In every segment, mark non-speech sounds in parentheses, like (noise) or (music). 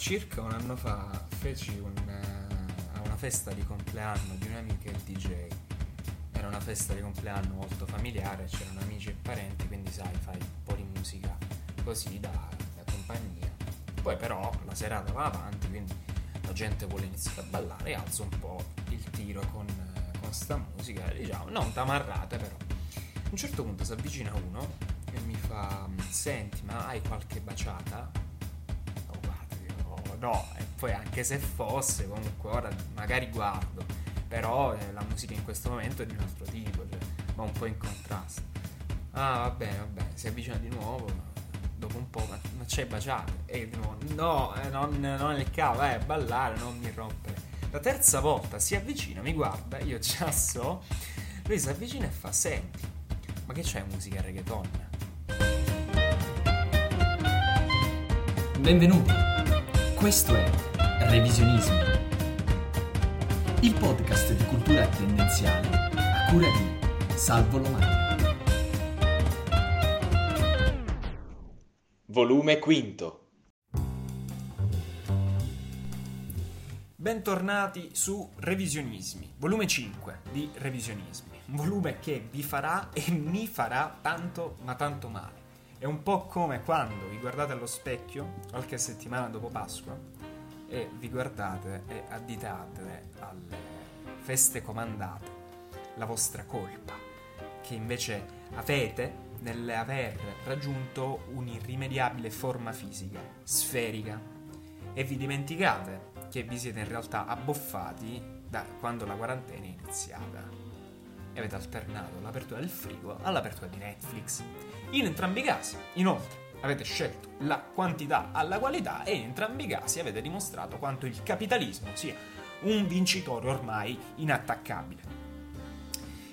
circa un anno fa feci un, uh, una festa di compleanno di un'amica DJ. Era una festa di compleanno molto familiare, c'erano amici e parenti, quindi sai, fai un po' di musica così da, da compagnia. Poi però la serata va avanti, quindi la gente vuole iniziare a ballare e alzo un po' il tiro con, con sta musica, diciamo, non tamarrate però. A un certo punto si avvicina uno e mi fa, senti, ma hai qualche baciata? No, e poi anche se fosse, comunque ora magari guardo, però eh, la musica in questo momento è di un altro tipo, cioè, va un po' in contrasto. Ah, va bene, va bene, si avvicina di nuovo, dopo un po', ma, ma c'è baciato? E di nuovo, no, eh, non, non nel cavo, vai a ballare, non mi rompere. La terza volta si avvicina, mi guarda, io già so, lui si avvicina e fa, senti, ma che c'è musica reggaeton? Benvenuti questo è Revisionismo, il podcast di cultura tendenziale a cura di Salvo Lomani. Volume quinto. Bentornati su Revisionismi, volume 5 di Revisionismi, un volume che vi farà e mi farà tanto ma tanto male. È un po' come quando vi guardate allo specchio qualche settimana dopo Pasqua e vi guardate e additate alle feste comandate la vostra colpa, che invece avete nell'aver raggiunto un'irrimediabile forma fisica, sferica, e vi dimenticate che vi siete in realtà abboffati da quando la quarantena è iniziata e avete alternato l'apertura del frigo all'apertura di Netflix in entrambi i casi, inoltre, avete scelto la quantità alla qualità e in entrambi i casi avete dimostrato quanto il capitalismo sia un vincitore ormai inattaccabile.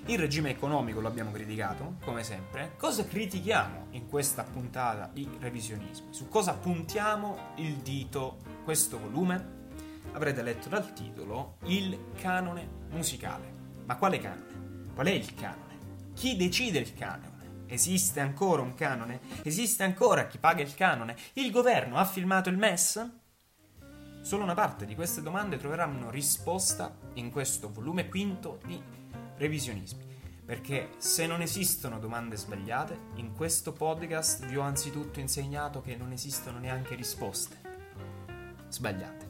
Il regime economico lo abbiamo criticato, come sempre. Cosa critichiamo in questa puntata di revisionismo? Su cosa puntiamo il dito questo volume? Avrete letto dal titolo il canone musicale. Ma quale canone? Qual è il canone? Chi decide il canone? Esiste ancora un canone? Esiste ancora chi paga il canone? Il governo ha filmato il MES? Solo una parte di queste domande troveranno risposta in questo volume quinto di revisionismi. Perché se non esistono domande sbagliate, in questo podcast vi ho anzitutto insegnato che non esistono neanche risposte sbagliate.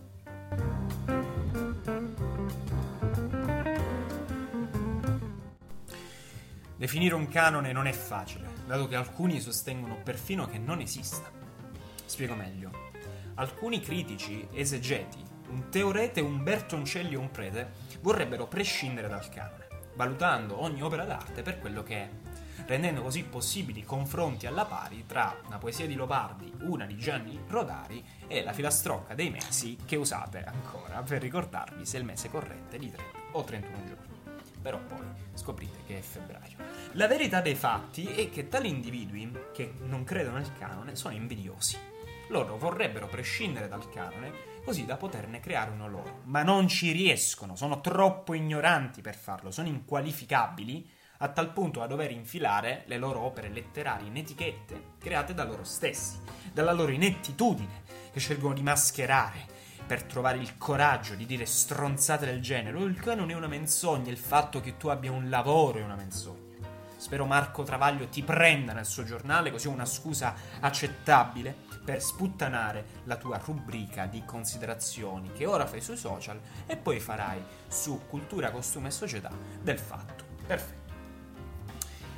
Definire un canone non è facile, dato che alcuni sostengono perfino che non esista. Spiego meglio. Alcuni critici, esegeti, un teorete, un Bertoncelli o un prete, vorrebbero prescindere dal canone, valutando ogni opera d'arte per quello che è, rendendo così possibili confronti alla pari tra una poesia di Lopardi, una di Gianni Rodari e la filastrocca dei mesi che usate ancora per ricordarvi se il mese corrente è di 30 o 31 giorni però poi scoprite che è febbraio. La verità dei fatti è che tali individui, che non credono nel canone, sono invidiosi. Loro vorrebbero prescindere dal canone così da poterne creare uno loro, ma non ci riescono, sono troppo ignoranti per farlo, sono inqualificabili a tal punto da dover infilare le loro opere letterarie in etichette create da loro stessi, dalla loro inettitudine, che scelgono di mascherare per trovare il coraggio di dire stronzate del genere. Il canone è una menzogna, il fatto che tu abbia un lavoro è una menzogna. Spero Marco Travaglio ti prenda nel suo giornale così è una scusa accettabile per sputtanare la tua rubrica di considerazioni che ora fai sui social e poi farai su cultura, costume e società del fatto. Perfetto.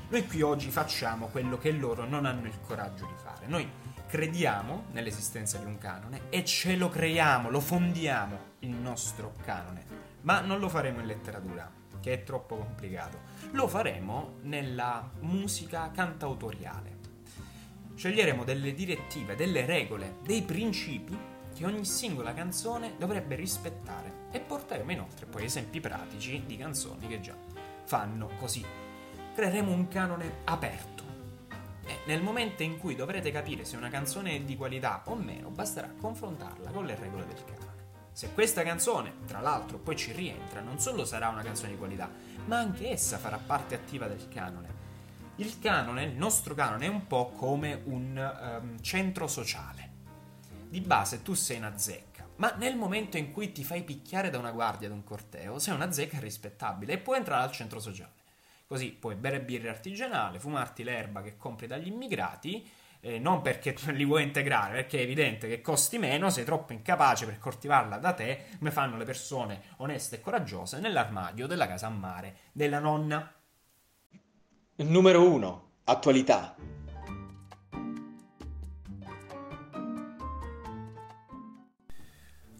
Noi qui oggi facciamo quello che loro non hanno il coraggio di fare. Noi crediamo nell'esistenza di un canone e ce lo creiamo, lo fondiamo il nostro canone, ma non lo faremo in letteratura, che è troppo complicato. Lo faremo nella musica cantautoriale. Sceglieremo delle direttive, delle regole, dei principi che ogni singola canzone dovrebbe rispettare e porteremo inoltre poi esempi pratici di canzoni che già fanno così. Creeremo un canone aperto e nel momento in cui dovrete capire se una canzone è di qualità o meno, basterà confrontarla con le regole del canone. Se questa canzone, tra l'altro, poi ci rientra, non solo sarà una canzone di qualità, ma anche essa farà parte attiva del canone. Il canone, il nostro canone, è un po' come un um, centro sociale. Di base tu sei una zecca, Ma nel momento in cui ti fai picchiare da una guardia ad un corteo, sei una zecca rispettabile e puoi entrare al centro sociale. Così puoi bere birra artigianale, fumarti l'erba che compri dagli immigrati, eh, non perché (laughs) li vuoi integrare, perché è evidente che costi meno, sei troppo incapace per coltivarla da te, come fanno le persone oneste e coraggiose nell'armadio della casa a mare della nonna. Numero 1. Attualità.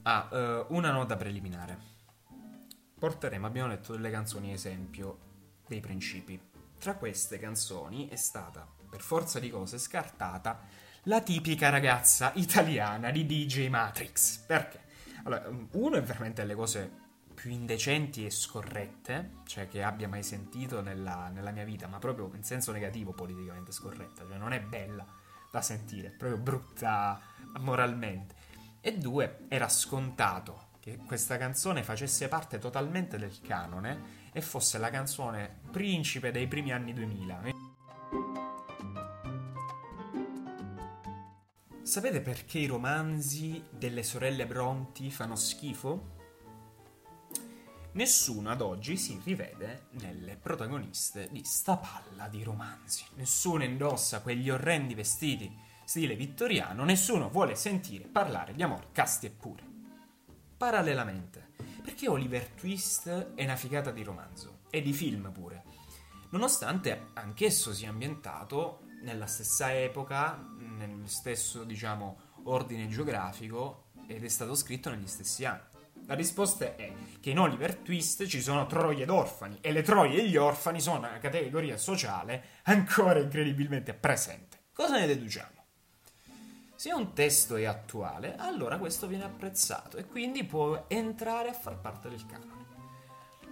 Ah, eh, una nota preliminare. Porteremo, abbiamo letto delle canzoni esempio dei principi. Tra queste canzoni è stata, per forza di cose, scartata la tipica ragazza italiana di DJ Matrix. Perché? Allora, uno è veramente le cose più indecenti e scorrette, cioè che abbia mai sentito nella, nella mia vita, ma proprio in senso negativo politicamente scorretta, cioè non è bella da sentire, è proprio brutta moralmente. E due, era scontato che questa canzone facesse parte totalmente del canone e fosse la canzone principe dei primi anni 2000. Sapete perché i romanzi delle sorelle Bronti fanno schifo? Nessuno ad oggi si rivede nelle protagoniste di sta palla di romanzi. Nessuno indossa quegli orrendi vestiti stile vittoriano, nessuno vuole sentire parlare di amore casti e puri. Parallelamente, perché Oliver Twist è una figata di romanzo e di film pure, nonostante anch'esso sia ambientato nella stessa epoca, nel stesso, diciamo, ordine geografico ed è stato scritto negli stessi anni. La risposta è che in Oliver Twist ci sono troie ed orfani e le troie e gli orfani sono una categoria sociale ancora incredibilmente presente. Cosa ne deduciamo? Se un testo è attuale, allora questo viene apprezzato e quindi può entrare a far parte del canone.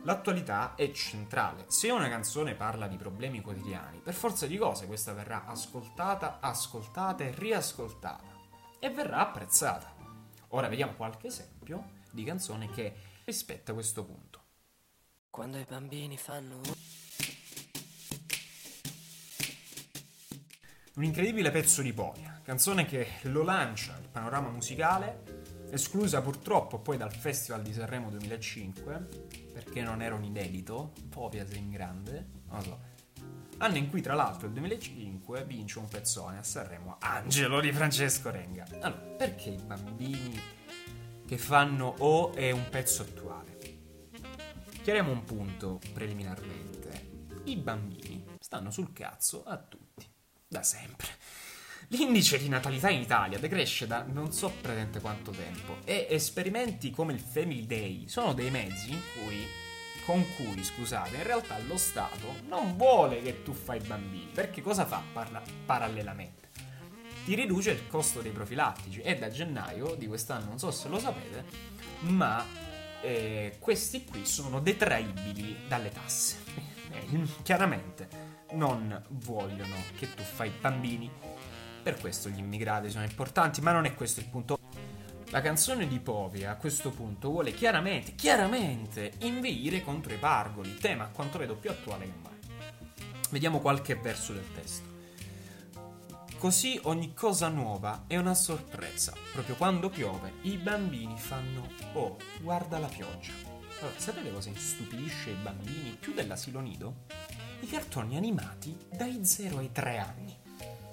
L'attualità è centrale. Se una canzone parla di problemi quotidiani, per forza di cose questa verrà ascoltata, ascoltata e riascoltata e verrà apprezzata. Ora vediamo qualche esempio di canzone che rispetta questo punto. Quando i bambini fanno Un incredibile pezzo di Polia, canzone che lo lancia il panorama musicale, esclusa purtroppo poi dal Festival di Sanremo 2005, perché non era un inedito, Povia sei in grande, non lo so. Anno in cui tra l'altro il 2005 vince un pezzone a Sanremo, Angelo di Francesco Renga. Allora, perché i bambini che fanno O è un pezzo attuale? Chiariamo un punto preliminarmente. I bambini stanno sul cazzo a tutti da sempre. L'indice di natalità in Italia decresce da non so presente quanto tempo e esperimenti come il Family Day sono dei mezzi cui, con cui, scusate, in realtà lo Stato non vuole che tu fai bambini, perché cosa fa parla- parallelamente? Ti riduce il costo dei profilattici e da gennaio di quest'anno, non so se lo sapete, ma eh, questi qui sono detraibili dalle tasse. (laughs) Chiaramente non vogliono che tu fai bambini. Per questo gli immigrati sono importanti, ma non è questo il punto. La canzone di Povia a questo punto vuole chiaramente, chiaramente inveire contro i pargoli, tema a quanto vedo più attuale che mai. Vediamo qualche verso del testo. Così ogni cosa nuova è una sorpresa. Proprio quando piove, i bambini fanno Oh, guarda la pioggia. Allora, sapete cosa istupidisce i bambini più dell'asilo nido? i cartoni animati dai 0 ai 3 anni.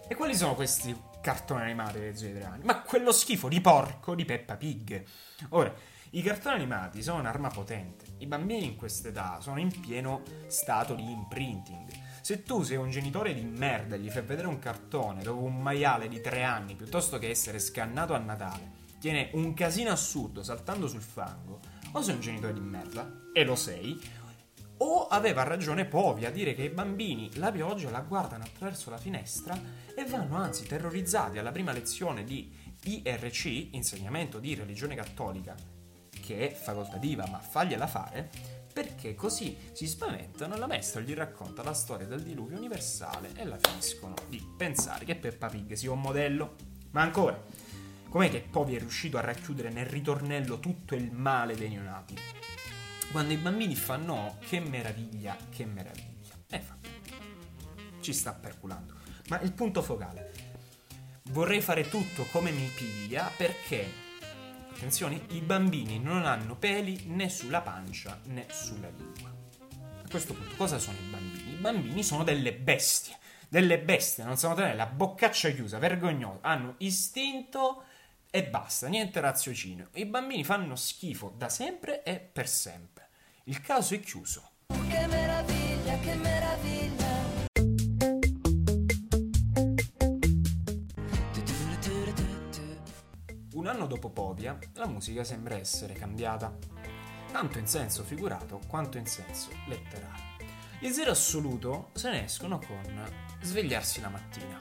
E quali sono questi cartoni animati dai 0 ai 3 anni? Ma quello schifo di porco di Peppa Pig. Ora, i cartoni animati sono un'arma potente. I bambini in quest'età sono in pieno stato di imprinting. Se tu sei un genitore di merda e gli fai vedere un cartone dove un maiale di 3 anni, piuttosto che essere scannato a Natale, tiene un casino assurdo saltando sul fango, o sei un genitore di merda, e lo sei, o aveva ragione Povi a dire che i bambini la pioggia la guardano attraverso la finestra e vanno anzi terrorizzati alla prima lezione di IRC, insegnamento di religione cattolica, che è facoltativa ma fagliela fare, perché così si spaventano e la maestra gli racconta la storia del diluvio universale e la finiscono di pensare che Peppa Pig sia un modello. Ma ancora, com'è che Povi è riuscito a racchiudere nel ritornello tutto il male dei neonati? Quando i bambini fanno oh, che meraviglia, che meraviglia. E eh, fa Ci sta perculando. Ma il punto focale. Vorrei fare tutto come mi piglia perché attenzione, i bambini non hanno peli né sulla pancia né sulla lingua. A questo punto, cosa sono i bambini? I bambini sono delle bestie, delle bestie, non sanno tenere la boccaccia chiusa, vergognosa, hanno istinto e basta, niente raziocinio. I bambini fanno schifo da sempre e per sempre. Il caso è chiuso. Che meraviglia, che meraviglia. Un anno dopo Povia, la musica sembra essere cambiata, tanto in senso figurato quanto in senso letterale. Gli zero assoluto se ne escono con svegliarsi la mattina.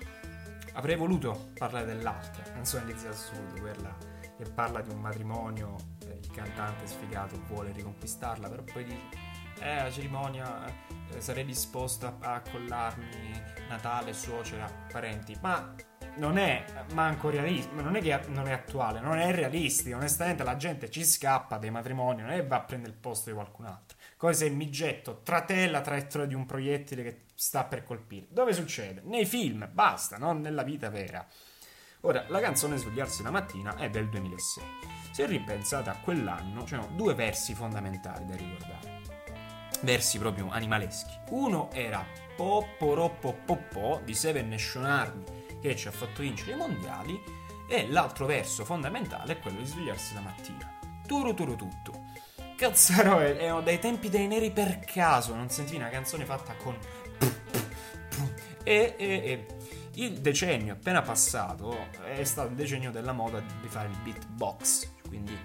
Avrei voluto parlare dell'altra canzone di zero assoluto, quella che parla di un matrimonio, il cantante sfigato vuole riconquistarla, però poi dice eh, la cerimonia eh, sarei disposto a, accollarmi Natale, suocera, parenti, ma non è manco realistico, non è che non è attuale, non è realistico. Onestamente, la gente ci scappa dei matrimoni, non è che va a prendere il posto di qualcun altro. Come se mi getto tra te e la traiettoria di un proiettile che sta per colpire. Dove succede? Nei film, basta, non nella vita vera. Ora, la canzone Svegliarsi la mattina è del 2006. Se ripensate a quell'anno, c'erano due versi fondamentali da ricordare. Versi proprio animaleschi. Uno era Popporoppo di Seven Nation Army che ci ha fatto vincere i mondiali e l'altro verso fondamentale è quello di svegliarsi la mattina. Turu turu tutto. Cazzaroe, erano dai tempi dei neri per caso, non sentivi una canzone fatta con... E, e, e il decennio appena passato è stato il decennio della moda di fare il beatbox, quindi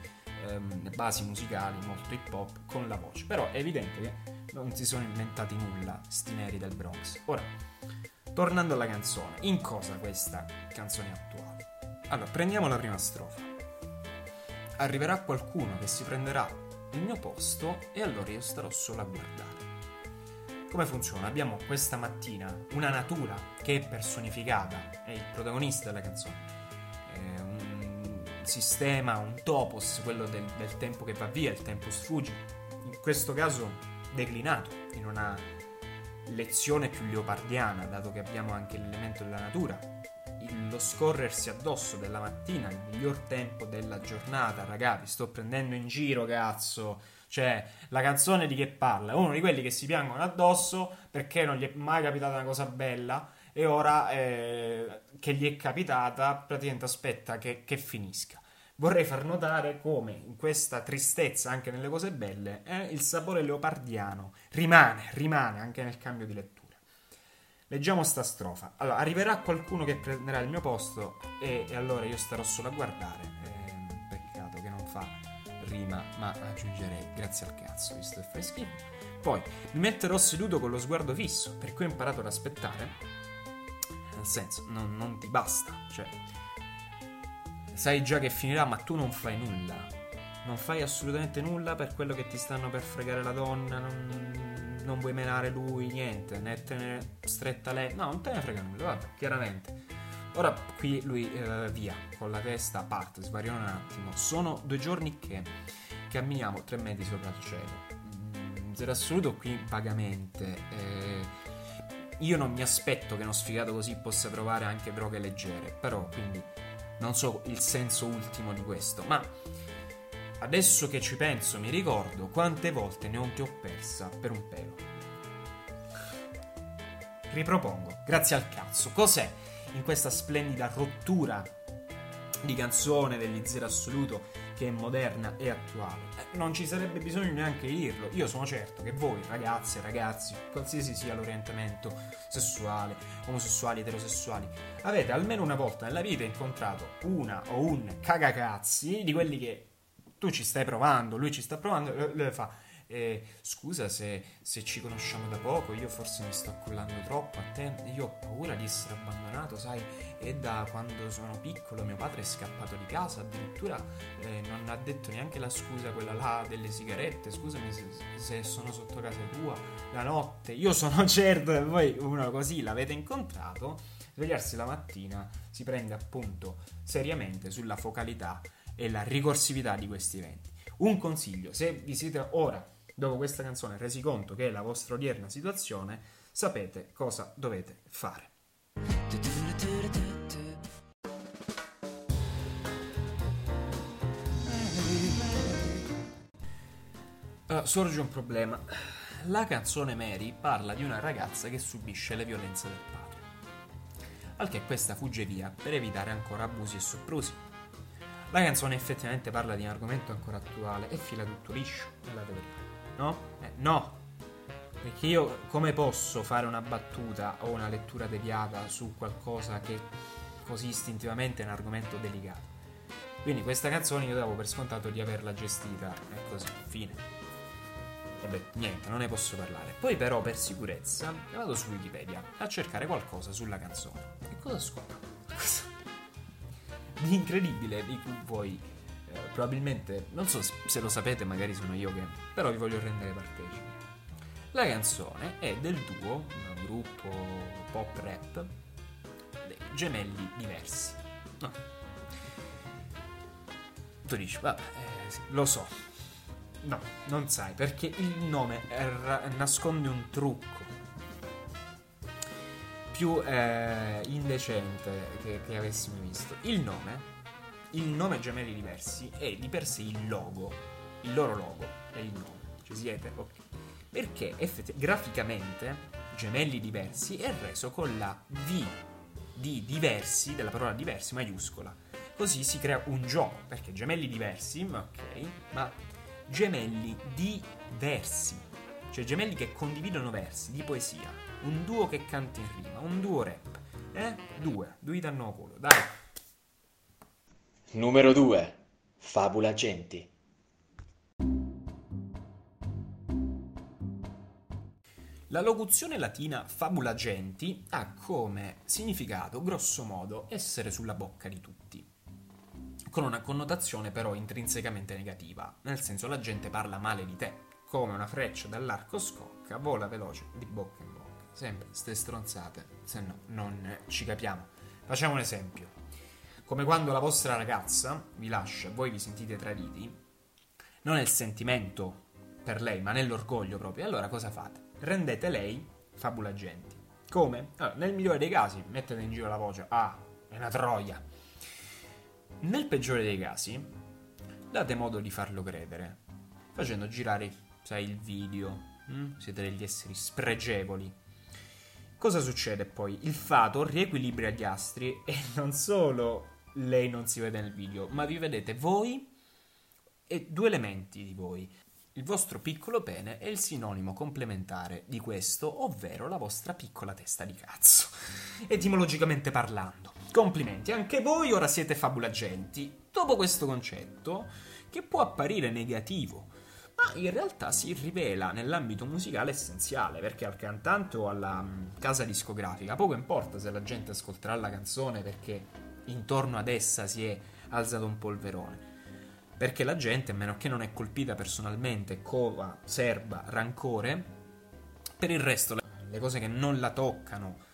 ehm, basi musicali molto hip hop con la voce. Però è evidente che non si sono inventati nulla sti neri del Bronx. Ora, tornando alla canzone, in cosa questa canzone è attuale? Allora, prendiamo la prima strofa. Arriverà qualcuno che si prenderà il mio posto e allora io starò solo a guardare. Come funziona? Abbiamo questa mattina una natura che è personificata, è il protagonista della canzone, sistema, un topos, quello del, del tempo che va via, il tempo sfugge, in questo caso declinato in una lezione più leopardiana, dato che abbiamo anche l'elemento della natura, il- lo scorrersi addosso della mattina, il miglior tempo della giornata, raga, vi sto prendendo in giro, cazzo. Cioè, la canzone di che parla? Uno di quelli che si piangono addosso perché non gli è mai capitata una cosa bella e ora eh, che gli è capitata, praticamente aspetta che, che finisca. Vorrei far notare come in questa tristezza, anche nelle cose belle, eh, il sapore leopardiano rimane, rimane anche nel cambio di lettura. Leggiamo sta strofa. Allora, arriverà qualcuno che prenderà il mio posto e, e allora io starò solo a guardare. Ehm, peccato che non fa rima, ma aggiungerei grazie al cazzo, visto che fai schifo. Poi mi metterò seduto con lo sguardo fisso, per cui ho imparato ad aspettare. Nel senso, non, non ti basta. Cioè, sai già che finirà, ma tu non fai nulla. Non fai assolutamente nulla per quello che ti stanno per fregare la donna. Non, non vuoi menare lui, niente. Né tenere stretta lei. No, non te ne frega nulla, vabbè, chiaramente. Ora qui lui eh, via, con la testa parte, svariona un attimo. Sono due giorni che camminiamo tre metri sopra il cielo. Mm, Zero assoluto qui vagamente. eh, io non mi aspetto che uno sfigato così possa provare anche droghe leggere, però quindi non so il senso ultimo di questo, ma adesso che ci penso mi ricordo quante volte ho ti ho persa per un pelo. Ripropongo, grazie al cazzo, cos'è in questa splendida rottura di canzone degli zero assoluto che è moderna e attuale? Eh, Non ci sarebbe bisogno neanche di dirlo. Io sono certo che voi, ragazze, ragazzi, qualsiasi sia l'orientamento sessuale, omosessuali, eterosessuali, avete almeno una volta nella vita incontrato una o un cagacazzi di quelli che tu ci stai provando, lui ci sta provando, e lui fa. Eh, scusa se, se ci conosciamo da poco, io forse mi sto accollando troppo a te, io ho paura di essere abbandonato, sai, e da quando sono piccolo mio padre è scappato di casa, addirittura eh, non ha detto neanche la scusa quella là delle sigarette, scusami se, se sono sotto casa tua la notte, io sono (laughs) certo che voi uno così l'avete incontrato, svegliarsi la mattina si prende appunto seriamente sulla focalità e la ricorsività di questi eventi. Un consiglio, se vi siete ora, dopo questa canzone, resi conto che è la vostra odierna situazione, sapete cosa dovete fare. Allora, sorge un problema. La canzone Mary parla di una ragazza che subisce le violenze del padre. Al che questa fugge via per evitare ancora abusi e soprusi. La canzone effettivamente parla di un argomento ancora attuale e fila tutto liscio nella teoria. No? Eh, no! Perché io come posso fare una battuta o una lettura deviata su qualcosa che così istintivamente è un argomento delicato? Quindi questa canzone io davo per scontato di averla gestita e così, fine. E beh, niente, non ne posso parlare. Poi però per sicurezza vado su Wikipedia a cercare qualcosa sulla canzone. E cosa scopro? (laughs) Cosa? Di incredibile di cui voi eh, probabilmente, non so se lo sapete, magari sono io che... però vi voglio rendere partecipi. La canzone è del duo, un gruppo pop rap, dei gemelli diversi. No. Tu dici, vabbè, eh, sì, lo so. No, non sai, perché il nome ra- nasconde un trucco più eh, indecente che, che avessimo visto. Il nome, il nome gemelli diversi è di per sé il logo, il loro logo è il nome. Ci siete? Ok. Perché effetti- graficamente gemelli diversi è reso con la V di diversi, della parola diversi maiuscola. Così si crea un gioco, perché gemelli diversi, ok, ma gemelli diversi. Cioè gemelli che condividono versi di poesia. Un duo che canta in rima, un duo rap. Eh? Due, due danno culo, dai. Numero 2. Fabula Genti. La locuzione latina fabula genti ha come significato, grosso modo, essere sulla bocca di tutti. Con una connotazione però intrinsecamente negativa, nel senso la gente parla male di te, come una freccia dall'arco scocca, vola veloce di bocca in bocca. Sempre ste stronzate, se no non ci capiamo. Facciamo un esempio. Come quando la vostra ragazza vi lascia voi vi sentite traditi, non è il sentimento per lei, ma nell'orgoglio proprio. Allora cosa fate? Rendete lei fabula genti. Come? Allora, nel migliore dei casi mettete in giro la voce, ah, è una troia. Nel peggiore dei casi, date modo di farlo credere, facendo girare, sai, il video. mm? Siete degli esseri spregevoli. Cosa succede poi? Il fato riequilibra gli astri e non solo lei non si vede nel video, ma vi vedete voi e due elementi di voi. Il vostro piccolo pene è il sinonimo complementare di questo, ovvero la vostra piccola testa di cazzo. (laughs) Etimologicamente parlando. Complimenti, anche voi ora siete fabulagenti. Dopo questo concetto, che può apparire negativo, ma in realtà si rivela nell'ambito musicale essenziale, perché al cantante o alla mm, casa discografica poco importa se la gente ascolterà la canzone perché intorno ad essa si è alzato un polverone. Perché la gente, a meno che non è colpita personalmente, cova, serba, rancore, per il resto le- cose che non la toccano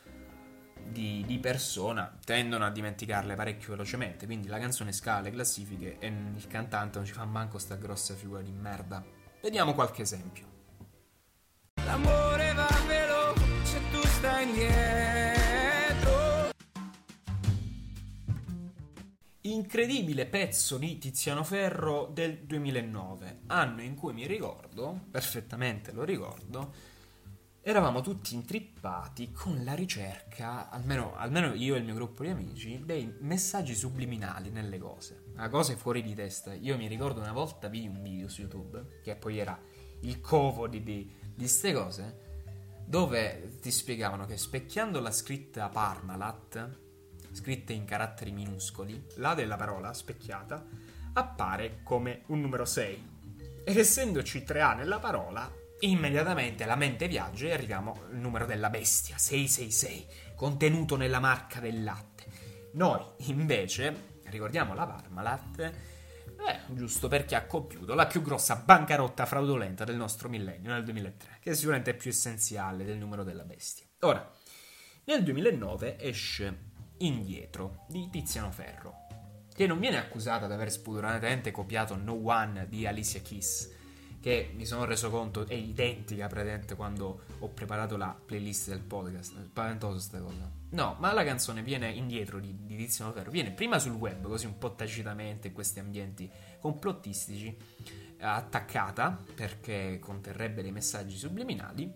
di, di persona tendono a dimenticarle parecchio velocemente. Quindi la canzone scala le classifiche e il cantante non ci fa manco sta grossa figura di merda. Vediamo qualche esempio. L'amore va veloce, tu stai indietro. Incredibile pezzo di Tiziano Ferro del 2009, anno in cui mi ricordo, perfettamente lo ricordo, eravamo tutti intrippati con la ricerca, almeno, almeno io e il mio gruppo di amici, dei messaggi subliminali nelle cose, a cose fuori di testa. Io mi ricordo una volta vidi un video su YouTube, che poi era il covo di, di, di ste cose, dove ti spiegavano che specchiando la scritta Parmalat, scritta in caratteri minuscoli, la della parola specchiata appare come un numero 6. Ed essendoci 3A nella parola, immediatamente la mente viaggia e arriviamo al numero della bestia, 666, contenuto nella marca del latte. Noi, invece, ricordiamo la Parmalat, eh, giusto perché ha compiuto la più grossa bancarotta fraudolenta del nostro millennio, nel 2003, che sicuramente è più essenziale del numero della bestia. Ora, nel 2009 esce Indietro di Tiziano Ferro, che non viene accusata di aver spudoratamente copiato No One di Alicia Keys, che mi sono reso conto è identica praticamente quando ho preparato la playlist del podcast. È spaventoso sta cosa. No, ma la canzone viene indietro di, di Tiziano Ferro, viene prima sul web, così un po' tacitamente in questi ambienti complottistici, attaccata perché conterrebbe dei messaggi subliminali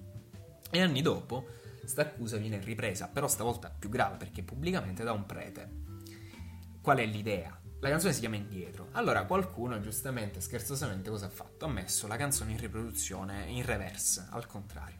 e anni dopo sta accusa viene ripresa, però stavolta più grave perché pubblicamente da un prete. Qual è l'idea? La canzone si chiama Indietro. Allora qualcuno giustamente, scherzosamente, cosa ha fatto? Ha messo la canzone in riproduzione in reverse, al contrario.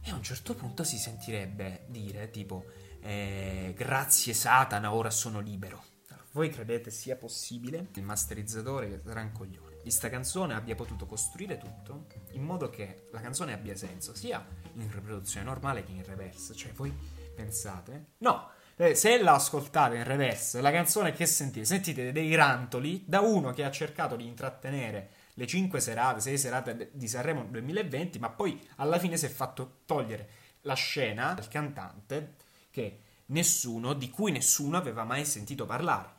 E a un certo punto si sentirebbe dire tipo eh, grazie Satana, ora sono libero. Voi credete sia possibile? Il masterizzatore sarà un coglione. Di sta canzone abbia potuto costruire tutto in modo che la canzone abbia senso sia in riproduzione normale che in reverse. Cioè, voi pensate? No, eh, se la ascoltate in reverse, la canzone che sentite? Sentite dei rantoli da uno che ha cercato di intrattenere le 5 serate, 6 serate di Sanremo 2020, ma poi alla fine si è fatto togliere la scena del cantante che nessuno, di cui nessuno aveva mai sentito parlare,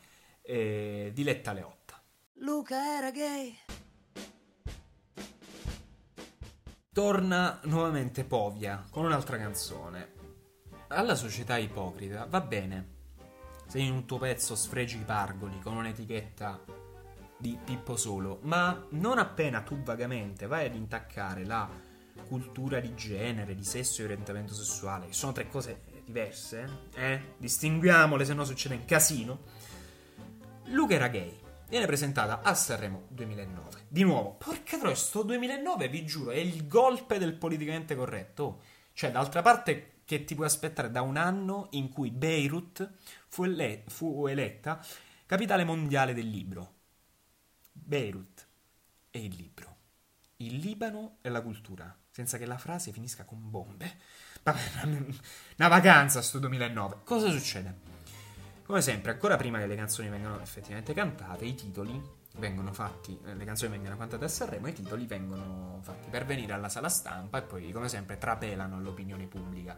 eh, Diletta Leotta. Luca era gay. Torna nuovamente Povia con un'altra canzone. Alla società ipocrita va bene se in un tuo pezzo sfregi i pargoli con un'etichetta di Pippo Solo, ma non appena tu vagamente vai ad intaccare la cultura di genere, di sesso e orientamento sessuale, che sono tre cose diverse, eh? Distinguiamole, se no succede un casino. Luca era gay. Viene presentata a Sanremo 2009. Di nuovo, porca troia, sto 2009, vi giuro, è il golpe del politicamente corretto. Cioè, d'altra parte, che ti puoi aspettare da un anno in cui Beirut fu, ele- fu eletta capitale mondiale del libro. Beirut è il libro. Il Libano è la cultura, senza che la frase finisca con bombe. Vabbè, (laughs) una vacanza sto 2009. Cosa succede? Come sempre, ancora prima che le canzoni vengano effettivamente cantate, i titoli vengono fatti, eh, le canzoni vengono cantate a Sanremo, i titoli vengono fatti per venire alla sala stampa e poi, come sempre, trapelano all'opinione pubblica.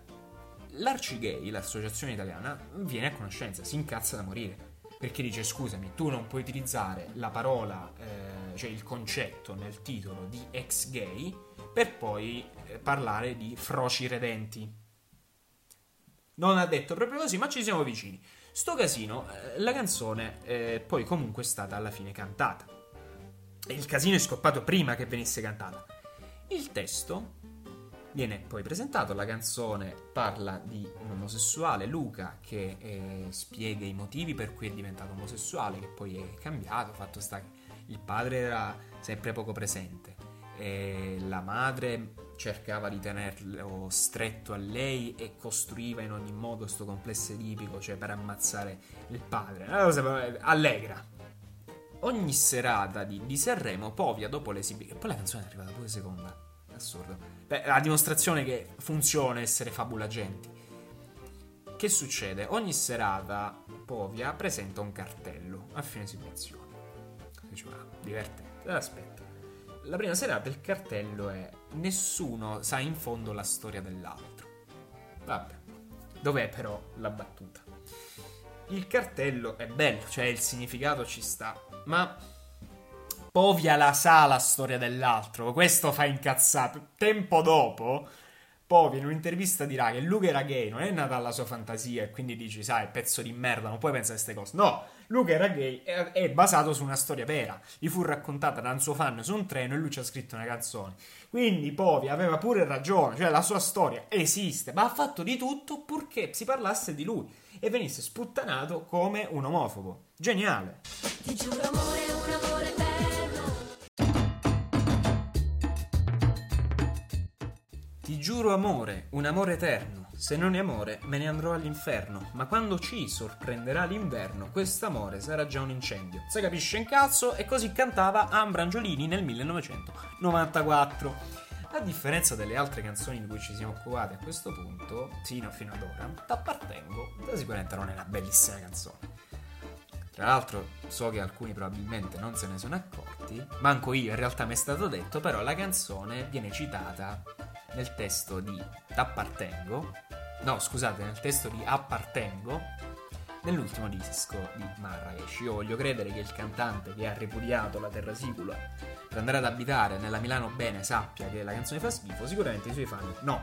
L'Arcigay, l'associazione italiana, viene a conoscenza, si incazza da morire. Perché dice, scusami, tu non puoi utilizzare la parola, eh, cioè il concetto nel titolo di ex gay per poi eh, parlare di froci redenti. Non ha detto proprio così, ma ci siamo vicini. Sto casino, eh, la canzone eh, poi comunque è stata alla fine cantata. Il casino è scoppato prima che venisse cantata. Il testo viene poi presentato, la canzone parla di un omosessuale, Luca, che eh, spiega i motivi per cui è diventato omosessuale, che poi è cambiato, fatto sta che il padre era sempre poco presente, e la madre cercava di tenerlo stretto a lei e costruiva in ogni modo questo complesso edipico, cioè per ammazzare il padre. Una cosa eh, allegra. Ogni serata di, di Sanremo, Povia dopo l'esibizione, poi la canzone è arrivata pure seconda. Assurdo. Beh, la dimostrazione che funziona essere fabulagenti. Che succede? Ogni serata Povia presenta un cartello a fine esibizione. Dice, ah, divertente. Aspetta. La prima serata il cartello è Nessuno sa in fondo la storia dell'altro. Vabbè. Dov'è però la battuta? Il cartello è bello, cioè il significato ci sta, ma Povia la sa la storia dell'altro, questo fa incazzare. Tempo dopo, Povia in un'intervista dirà che Luca era gay, non è nata alla sua fantasia e quindi dici, sai, pezzo di merda, non puoi pensare a queste cose. No, Luca era gay è, è basato su una storia vera. Gli fu raccontata da un suo fan su un treno e lui ci ha scritto una canzone. Quindi Povia aveva pure ragione, cioè la sua storia esiste, ma ha fatto di tutto purché si parlasse di lui e venisse sputtanato come un omofobo. Geniale. Ti giuro amore, un amore eterno. Ti giuro amore, un amore eterno. Se non è amore, me ne andrò all'inferno. Ma quando ci sorprenderà l'inverno, quest'amore sarà già un incendio. Se capisce in cazzo, e così cantava Ambra Angiolini nel 1994. A differenza delle altre canzoni di cui ci siamo occupati a questo punto, sino fino ad ora, T'appartengo sicuramente non è una bellissima canzone. Tra l'altro, so che alcuni probabilmente non se ne sono accorti, manco io in realtà mi è stato detto, però la canzone viene citata nel testo di T'appartengo, no scusate, nel testo di Appartengo, nell'ultimo disco di Marrakesh. Io voglio credere che il cantante che ha ripudiato la terra sicula per andare ad abitare nella Milano bene sappia che la canzone fa schifo, sicuramente i suoi fan no.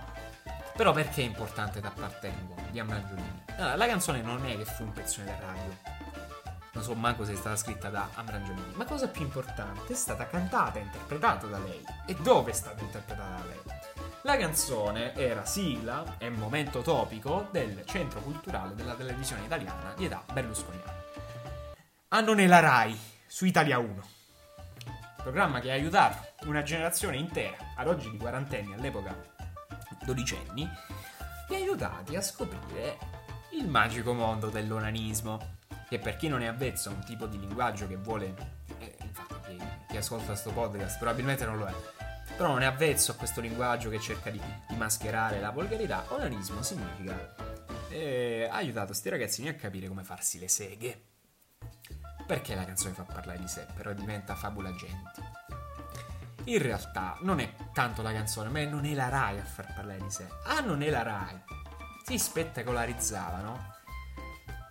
Però perché è importante T'appartengo di Amrangiolini? Allora, la canzone non è che fu un pezzone da radio, non so manco se è stata scritta da Amrangiolini, ma cosa più importante, è stata cantata e interpretata da lei. E dove è stata interpretata da lei? La canzone era sigla e momento topico del centro culturale della televisione italiana di età berlusconiana. Anno nella Rai, su Italia 1. Programma che ha aiutato una generazione intera, ad oggi di quarantenni, all'epoca dodicenni, li ha aiutati a scoprire il magico mondo dell'onanismo. Che per chi non è avvezzo a un tipo di linguaggio che vuole. eh, infatti, chi, chi ascolta questo podcast probabilmente non lo è. Però non è avvezzo a questo linguaggio che cerca di, di mascherare la volgarità. Onanismo significa. eh, ha aiutato sti ragazzini a capire come farsi le seghe. Perché la canzone fa parlare di sé, però diventa fabula genti. In realtà non è tanto la canzone, ma non è la Rai a far parlare di sé. Ah, non è la Rai. Si spettacolarizzavano.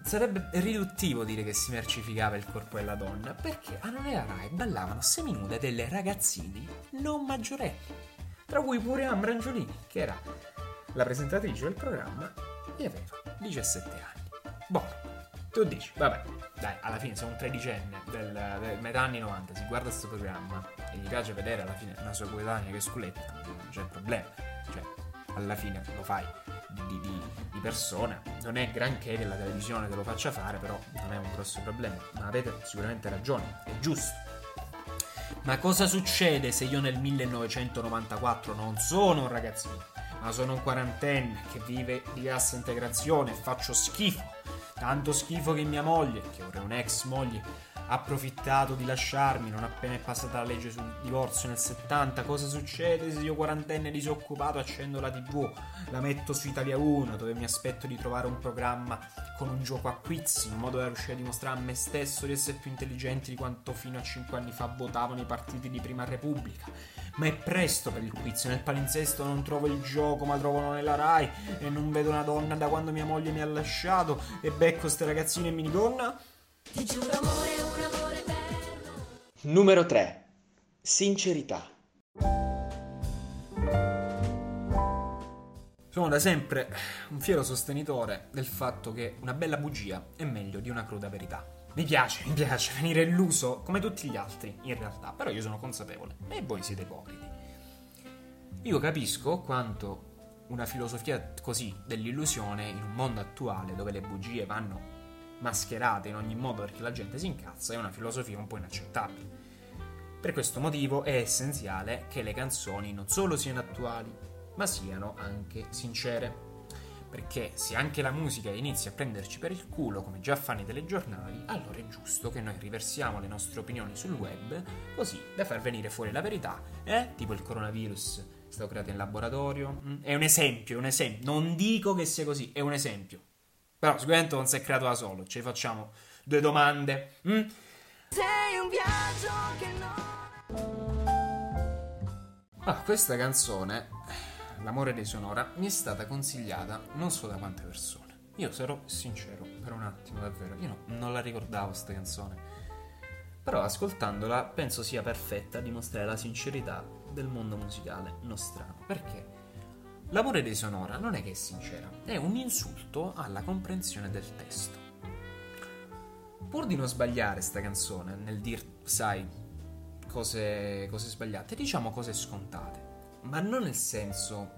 Sarebbe riduttivo dire che si mercificava il corpo della donna, perché a non la Rai ballavano seminude delle ragazzini non maggiorenni, tra cui pure Ambrangiolini, che era la presentatrice del programma e aveva 17 anni. Boh, tu dici, vabbè, dai, alla fine se un tredicenne del, del metà anni 90 si guarda questo programma e gli piace vedere alla fine una sua coetanea che sculetta, non c'è problema. Cioè, alla fine lo fai di- di- di persona. Non è granché che la televisione te lo faccia fare, però non è un grosso problema. Ma avete sicuramente ragione, è giusto. Ma cosa succede se io nel 1994 non sono un ragazzino, ma sono un quarantenne che vive di cassa integrazione e faccio schifo? Tanto schifo che mia moglie, che ora è un'ex moglie, approfittato di lasciarmi non appena è passata la legge sul divorzio nel 70. Cosa succede se io quarantenne disoccupato accendo la tv, la metto su Italia 1 dove mi aspetto di trovare un programma con un gioco a quiz in modo da riuscire a dimostrare a me stesso di essere più intelligenti di quanto fino a 5 anni fa votavano i partiti di Prima Repubblica. Ma è presto per il quiz, nel palinsesto non trovo il gioco ma trovo nella Rai e non vedo una donna da quando mia moglie mi ha lasciato e becco ste ragazzine in minigonna. Ti giuro amore, un amore eterno. Numero 3. Sincerità. Sono da sempre un fiero sostenitore del fatto che una bella bugia è meglio di una cruda verità. Mi piace, mi piace venire illuso come tutti gli altri, in realtà, però io sono consapevole e voi siete ipocriti. Io capisco quanto una filosofia così dell'illusione in un mondo attuale dove le bugie vanno mascherate in ogni modo perché la gente si incazza è una filosofia un po' inaccettabile. Per questo motivo è essenziale che le canzoni non solo siano attuali, ma siano anche sincere. Perché se anche la musica inizia a prenderci per il culo, come già fanno i telegiornali, allora è giusto che noi riversiamo le nostre opinioni sul web, così da far venire fuori la verità, eh? Tipo il coronavirus è stato creato in laboratorio. mm? È un esempio, è un esempio. Non dico che sia così, è un esempio. Però sicuramente non si è creato da solo. Ci facciamo due domande. mm? Sei un viaggio che non... Ah, questa canzone, L'amore dei Sonora, mi è stata consigliata non so da quante persone. Io sarò sincero, per un attimo davvero, io no- non la ricordavo questa canzone. Però ascoltandola penso sia perfetta a dimostrare la sincerità del mondo musicale nostrano. Perché? L'amore dei Sonora non è che è sincera, è un insulto alla comprensione del testo. Pur di non sbagliare sta canzone nel dir, sai, cose, cose sbagliate, diciamo cose scontate. Ma non nel senso,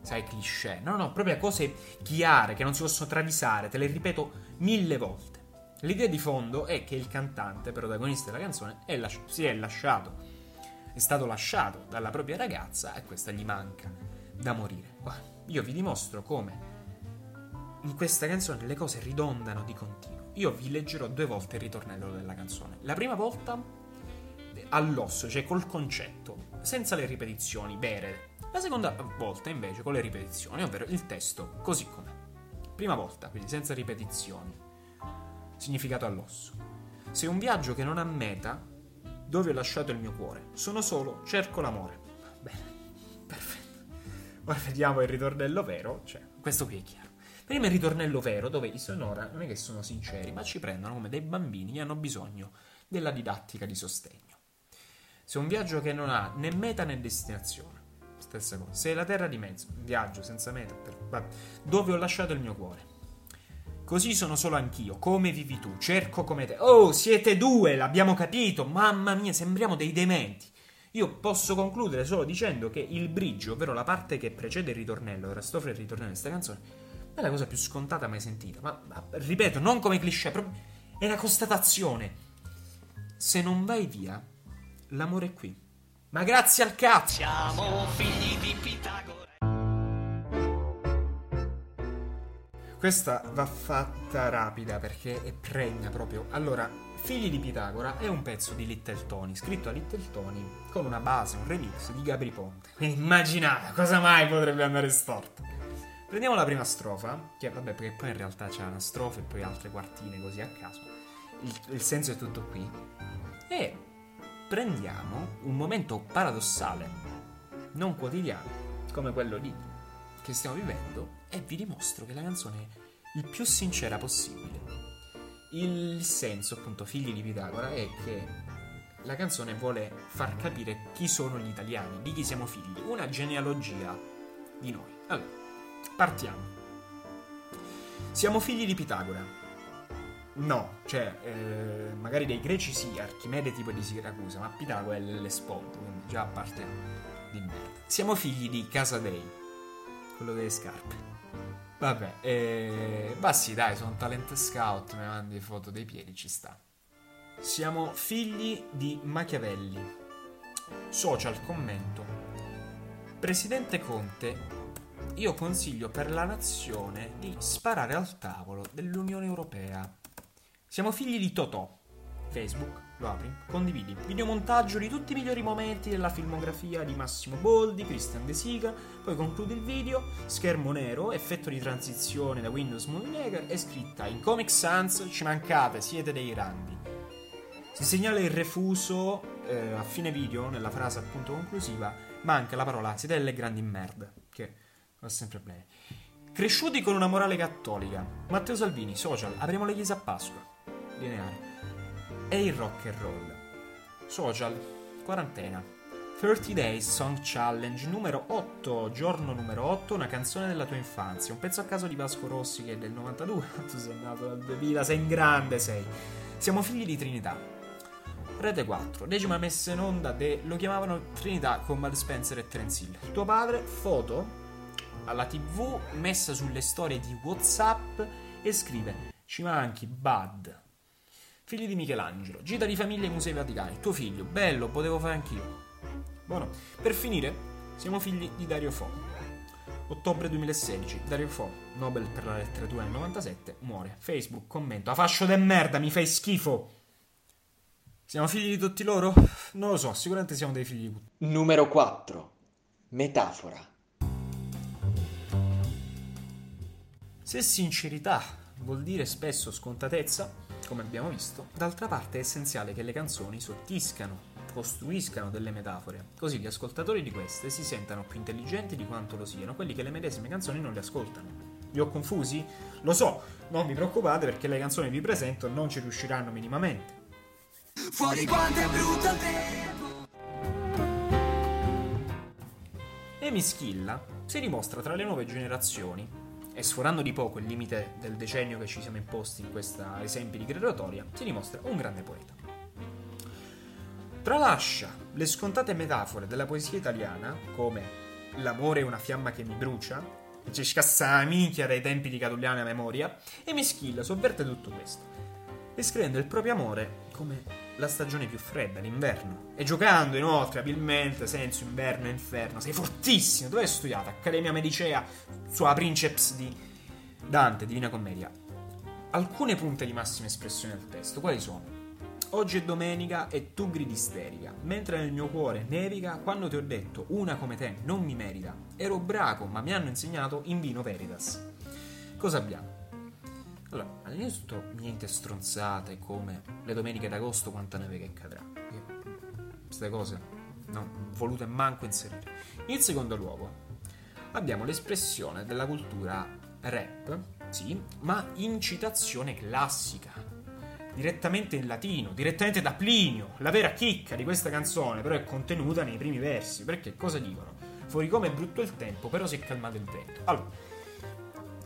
sai, cliché. No, no, proprio cose chiare che non si possono travisare, te le ripeto mille volte. L'idea di fondo è che il cantante, protagonista della canzone, è lasci- si è lasciato, è stato lasciato dalla propria ragazza e questa gli manca da morire. Guarda, io vi dimostro come in questa canzone le cose ridondano di continuo. Io vi leggerò due volte il ritornello della canzone. La prima volta all'osso, cioè col concetto, senza le ripetizioni vere. La seconda volta invece con le ripetizioni, ovvero il testo così com'è. Prima volta, quindi senza ripetizioni. Significato all'osso. Sei un viaggio che non ha meta, dove ho lasciato il mio cuore. Sono solo, cerco l'amore. Bene. Ora vediamo il ritornello vero, cioè, questo qui è chiaro. Prima il ritornello vero, dove i sonora non è che sono sinceri, ma ci prendono come dei bambini che hanno bisogno della didattica di sostegno. Se un viaggio che non ha né meta né destinazione, stessa cosa. Se la terra di mezzo, un viaggio senza meta, per- vabbè, dove ho lasciato il mio cuore. Così sono solo anch'io, come vivi tu, cerco come te. Oh, siete due, l'abbiamo capito, mamma mia, sembriamo dei dementi. Io posso concludere solo dicendo che il bridge, ovvero la parte che precede il ritornello, ora sto il ritornello di questa canzone, è la cosa più scontata mai sentita. Ma, ma, ripeto, non come cliché, proprio è una constatazione. Se non vai via, l'amore è qui. Ma grazie al cazzo! Questa va fatta rapida perché è pregna proprio. Allora, Figli di Pitagora è un pezzo di Little Tony, scritto a Little Tony con una base, un remix di Gabri Ponte. Quindi (laughs) immaginate cosa mai potrebbe andare storto. Prendiamo la prima strofa, che vabbè, perché poi in realtà c'è una strofa e poi altre quartine così a caso. Il, il senso è tutto qui. E prendiamo un momento paradossale, non quotidiano, come quello lì che stiamo vivendo, e vi dimostro che la canzone è il più sincera possibile. Il senso, appunto, figli di Pitagora, è che la canzone vuole far capire chi sono gli italiani, di chi siamo figli, una genealogia di noi. Allora, partiamo. Siamo figli di Pitagora. No, cioè, eh, magari dei greci sì, Archimede tipo di Siracusa, ma Pitagora è l'Esponto, quindi già partiamo di merda. Siamo figli di Casadei, quello delle scarpe. Vabbè, eh, ma sì, dai, sono talent scout, mi mandi foto dei piedi, ci sta. Siamo figli di Machiavelli. Social commento. Presidente Conte, io consiglio per la nazione di sparare al tavolo dell'Unione Europea. Siamo figli di Totò. Facebook, lo apri, condividi. Videomontaggio di tutti i migliori momenti della filmografia di Massimo Boldi, Christian De Sica, poi conclude il video, schermo nero, effetto di transizione da Windows Movie Maker e scritta in Comic Sans ci mancate, siete dei grandi. Si segnala il refuso eh, a fine video, nella frase appunto conclusiva, manca la parola siete delle grandi merda, che va sempre bene. Cresciuti con una morale cattolica. Matteo Salvini, social, apriamo le chiese a Pasqua. Lineare. E il rock and roll. Social, quarantena. 30 Days Song Challenge numero 8, giorno numero 8, una canzone della tua infanzia. Un pezzo a caso di Vasco Rossi che è del 92. Tu (laughs) sei nato nel 2000, sei in grande, sei. Siamo figli di Trinità. Rete 4, decima messa in onda de... lo chiamavano Trinità con Bud Spencer e Terence Hill. Tuo padre, foto alla tv, messa sulle storie di Whatsapp e scrive Ci manchi, Bud. Figli di Michelangelo, gita di famiglia ai Musei Vaticani. Tuo figlio, bello, potevo fare anch'io. Buono. Per finire, siamo figli di Dario Fo. Ottobre 2016, Dario Fo, Nobel per la letteratura nel 97, muore. Facebook, commento, a fascio de merda, mi fai schifo. Siamo figli di tutti loro? Non lo so, sicuramente siamo dei figli di tutti. Numero 4. Metafora. Se sincerità vuol dire spesso scontatezza, come abbiamo visto, d'altra parte è essenziale che le canzoni sottiscano, costruiscano delle metafore, così gli ascoltatori di queste si sentano più intelligenti di quanto lo siano quelli che le medesime canzoni non le ascoltano. Vi ho confusi? Lo so, non vi preoccupate perché le canzoni vi presento non ci riusciranno minimamente. Fuori quanto è brutto il tempo Amy Schilla si dimostra tra le nuove generazioni e sforando di poco il limite del decennio che ci siamo imposti in questa esempi di gradatoria, si dimostra un grande poeta. Tralascia le scontate metafore della poesia italiana, come l'amore è una fiamma che mi brucia, e ci scassa minchia dai tempi di Catugliana a memoria, e Meschilla sovverte tutto questo, descrivendo il proprio amore come la stagione più fredda, l'inverno, e giocando inoltre abilmente senso inverno e inferno. Sei fortissimo, dove hai studiato? Accademia Medicea, sulla Princeps di Dante, Divina Commedia. Alcune punte di massima espressione del testo, quali sono? Oggi è domenica e tu gridi isterica, mentre nel mio cuore nevica quando ti ho detto una come te non mi merita. Ero ubriaco, ma mi hanno insegnato in vino veritas. Cosa abbiamo? Allora, all'inizio niente stronzate come le domeniche d'agosto quanta neve che cadrà. Queste cose non volute manco inserire. In secondo luogo, abbiamo l'espressione della cultura rap sì, ma in citazione classica. Direttamente in latino, direttamente da Plinio. La vera chicca di questa canzone, però, è contenuta nei primi versi. Perché cosa dicono? Fuori come è brutto il tempo, però si è calmato il vento. Allora,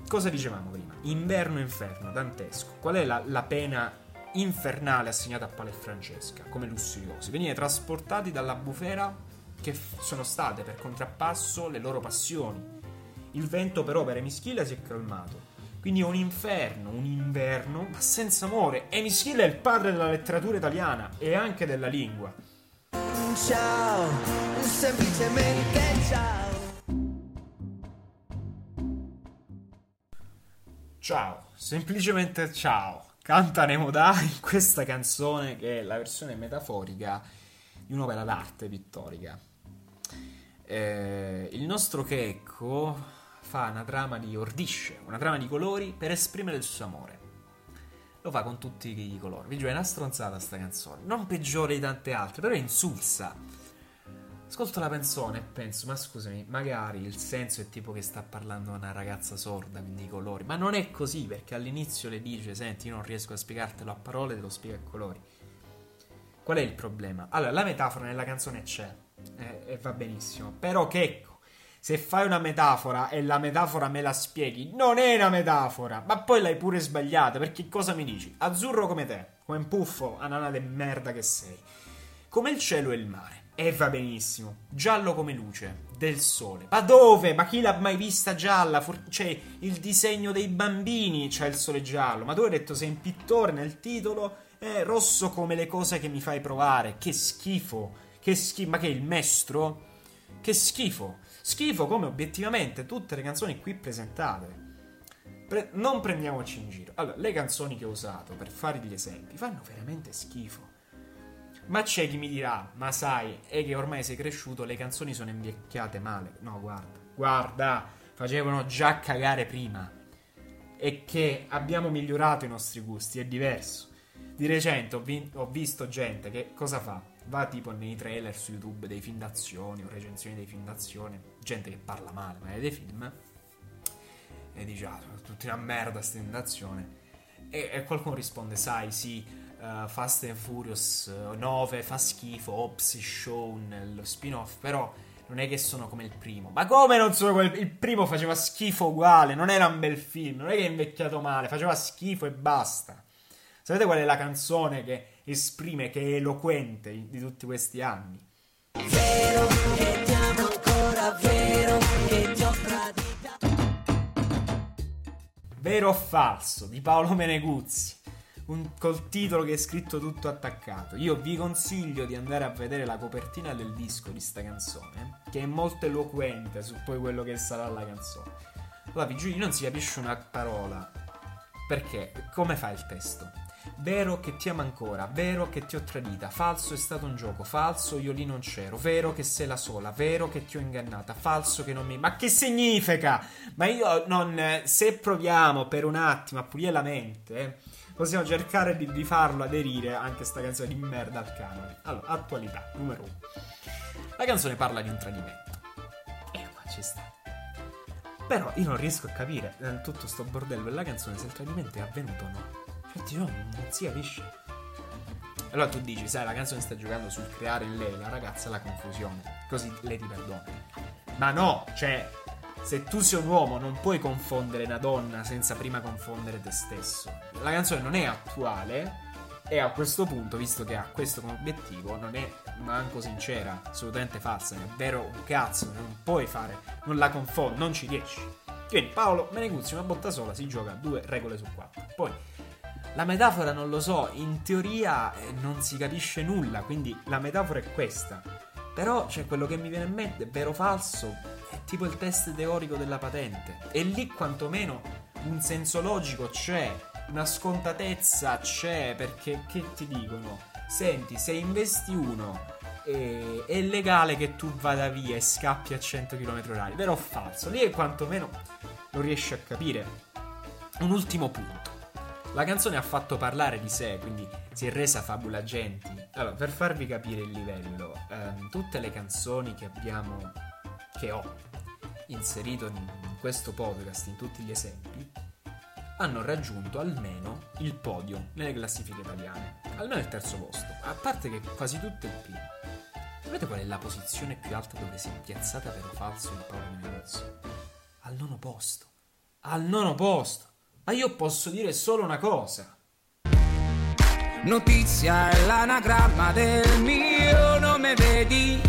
cosa dicevamo prima? Inverno inferno, dantesco. Qual è la, la pena infernale assegnata a Pale e Francesca come lussuriosi? Venire trasportati dalla bufera che f- sono state per contrappasso le loro passioni. Il vento però per Emischilla si è calmato. Quindi è un inferno, un inverno, ma senza amore. Emischilla è il padre della letteratura italiana e anche della lingua. Ciao, semplicemente ciao. Ciao, semplicemente ciao. Canta Nemodà in (laughs) questa canzone che è la versione metaforica di un'opera d'arte pittorica. Eh, il nostro Checco fa una trama di ordisce, una trama di colori per esprimere il suo amore. Lo fa con tutti i colori. Vi giuro, è una stronzata sta canzone. Non peggiore di tante altre, però è insulsa. Ascolto la canzone e penso, ma scusami, magari il senso è tipo che sta parlando una ragazza sorda, quindi i colori. Ma non è così, perché all'inizio le dice, senti, io non riesco a spiegartelo a parole, te lo spiego a colori. Qual è il problema? Allora, la metafora nella canzone c'è, eh, e va benissimo. Però che ecco, se fai una metafora e la metafora me la spieghi, non è una metafora, ma poi l'hai pure sbagliata, perché cosa mi dici? Azzurro come te, come un puffo, anana de merda che sei. Come il cielo e il mare. E va benissimo. Giallo come luce del sole. Ma dove? Ma chi l'ha mai vista gialla? For- C'è il disegno dei bambini, c'è il sole giallo. Ma tu hai detto sei un pittore nel titolo? È rosso come le cose che mi fai provare. Che schifo. Che schifo. Ma che il maestro? Che schifo. Schifo come obiettivamente tutte le canzoni qui presentate. Pre- non prendiamoci in giro. Allora, le canzoni che ho usato per fare gli esempi fanno veramente schifo. Ma c'è chi mi dirà, ma sai, è che ormai sei cresciuto, le canzoni sono invecchiate male. No, guarda, guarda, facevano già cagare prima. E che abbiamo migliorato i nostri gusti, è diverso. Di recente ho, vi- ho visto gente che cosa fa? Va tipo nei trailer su YouTube dei film d'azione o recensioni dei film d'azione, gente che parla male, ma è dei film, e dice, ah, sono tutti una merda sta d'azione. E, e qualcuno risponde, sai, sì, uh, Fast and Furious uh, 9 fa schifo, Ops Shown, lo spin-off, però non è che sono come il primo. Ma come non sono come il, il primo faceva schifo uguale, non era un bel film, non è che è invecchiato male, faceva schifo e basta. Sapete qual è la canzone che esprime, che è eloquente di, di tutti questi anni? Vero che ti amo ancora, vero che ti ho tradito. Vero o falso di Paolo Meneguzzi. Un, col titolo che è scritto tutto attaccato. Io vi consiglio di andare a vedere la copertina del disco di sta canzone, che è molto eloquente su poi quello che sarà la canzone. Allora, vi non si capisce una parola. Perché? Come fa il testo? Vero che ti amo ancora, vero che ti ho tradita, falso è stato un gioco, falso io lì non c'ero, vero che sei la sola, vero che ti ho ingannata, falso che non mi... Ma che significa? Ma io non... Se proviamo per un attimo a pulire la mente, eh, possiamo cercare di, di farlo aderire anche sta canzone di merda al canone. Allora, attualità, numero uno. La canzone parla di un tradimento. E qua ci sta. Però io non riesco a capire eh, tutto sto bordello della canzone se il tradimento è avvenuto o no. Cioè, Dio, non si capisce. Allora tu dici, sai, la canzone sta giocando sul creare in lei, la ragazza, la confusione. Così lei ti perdona. Ma no, cioè, se tu sei un uomo non puoi confondere una donna senza prima confondere te stesso. La canzone non è attuale e a questo punto, visto che ha questo come obiettivo, non è manco sincera, assolutamente falsa, è vero un cazzo, non puoi fare, non la confondi, non ci riesci. Quindi Paolo Meneguzzi una botta sola si gioca due regole su quattro. Poi la metafora non lo so, in teoria eh, non si capisce nulla, quindi la metafora è questa. Però c'è quello che mi viene in mente, vero o falso, è tipo il test teorico della patente. E lì quantomeno un senso logico c'è, una scontatezza c'è, perché che ti dicono? Senti, se investi uno eh, è legale che tu vada via e scappi a 100 km h vero o falso? Lì quantomeno lo riesci a capire. Un ultimo punto. La canzone ha fatto parlare di sé, quindi si è resa fabula genti. Allora, per farvi capire il livello, ehm, tutte le canzoni che abbiamo, che ho inserito in, questo podcast, in tutti gli esempi, hanno raggiunto almeno il podio nelle classifiche italiane. Almeno il terzo posto, a parte che quasi tutte il primo. Sapete qual è la posizione più alta dove si è piazzata per falso il Paolo Menezzo? Al nono posto. Al nono posto. Ma io posso dire solo una cosa. Notizia è l'anagramma del mio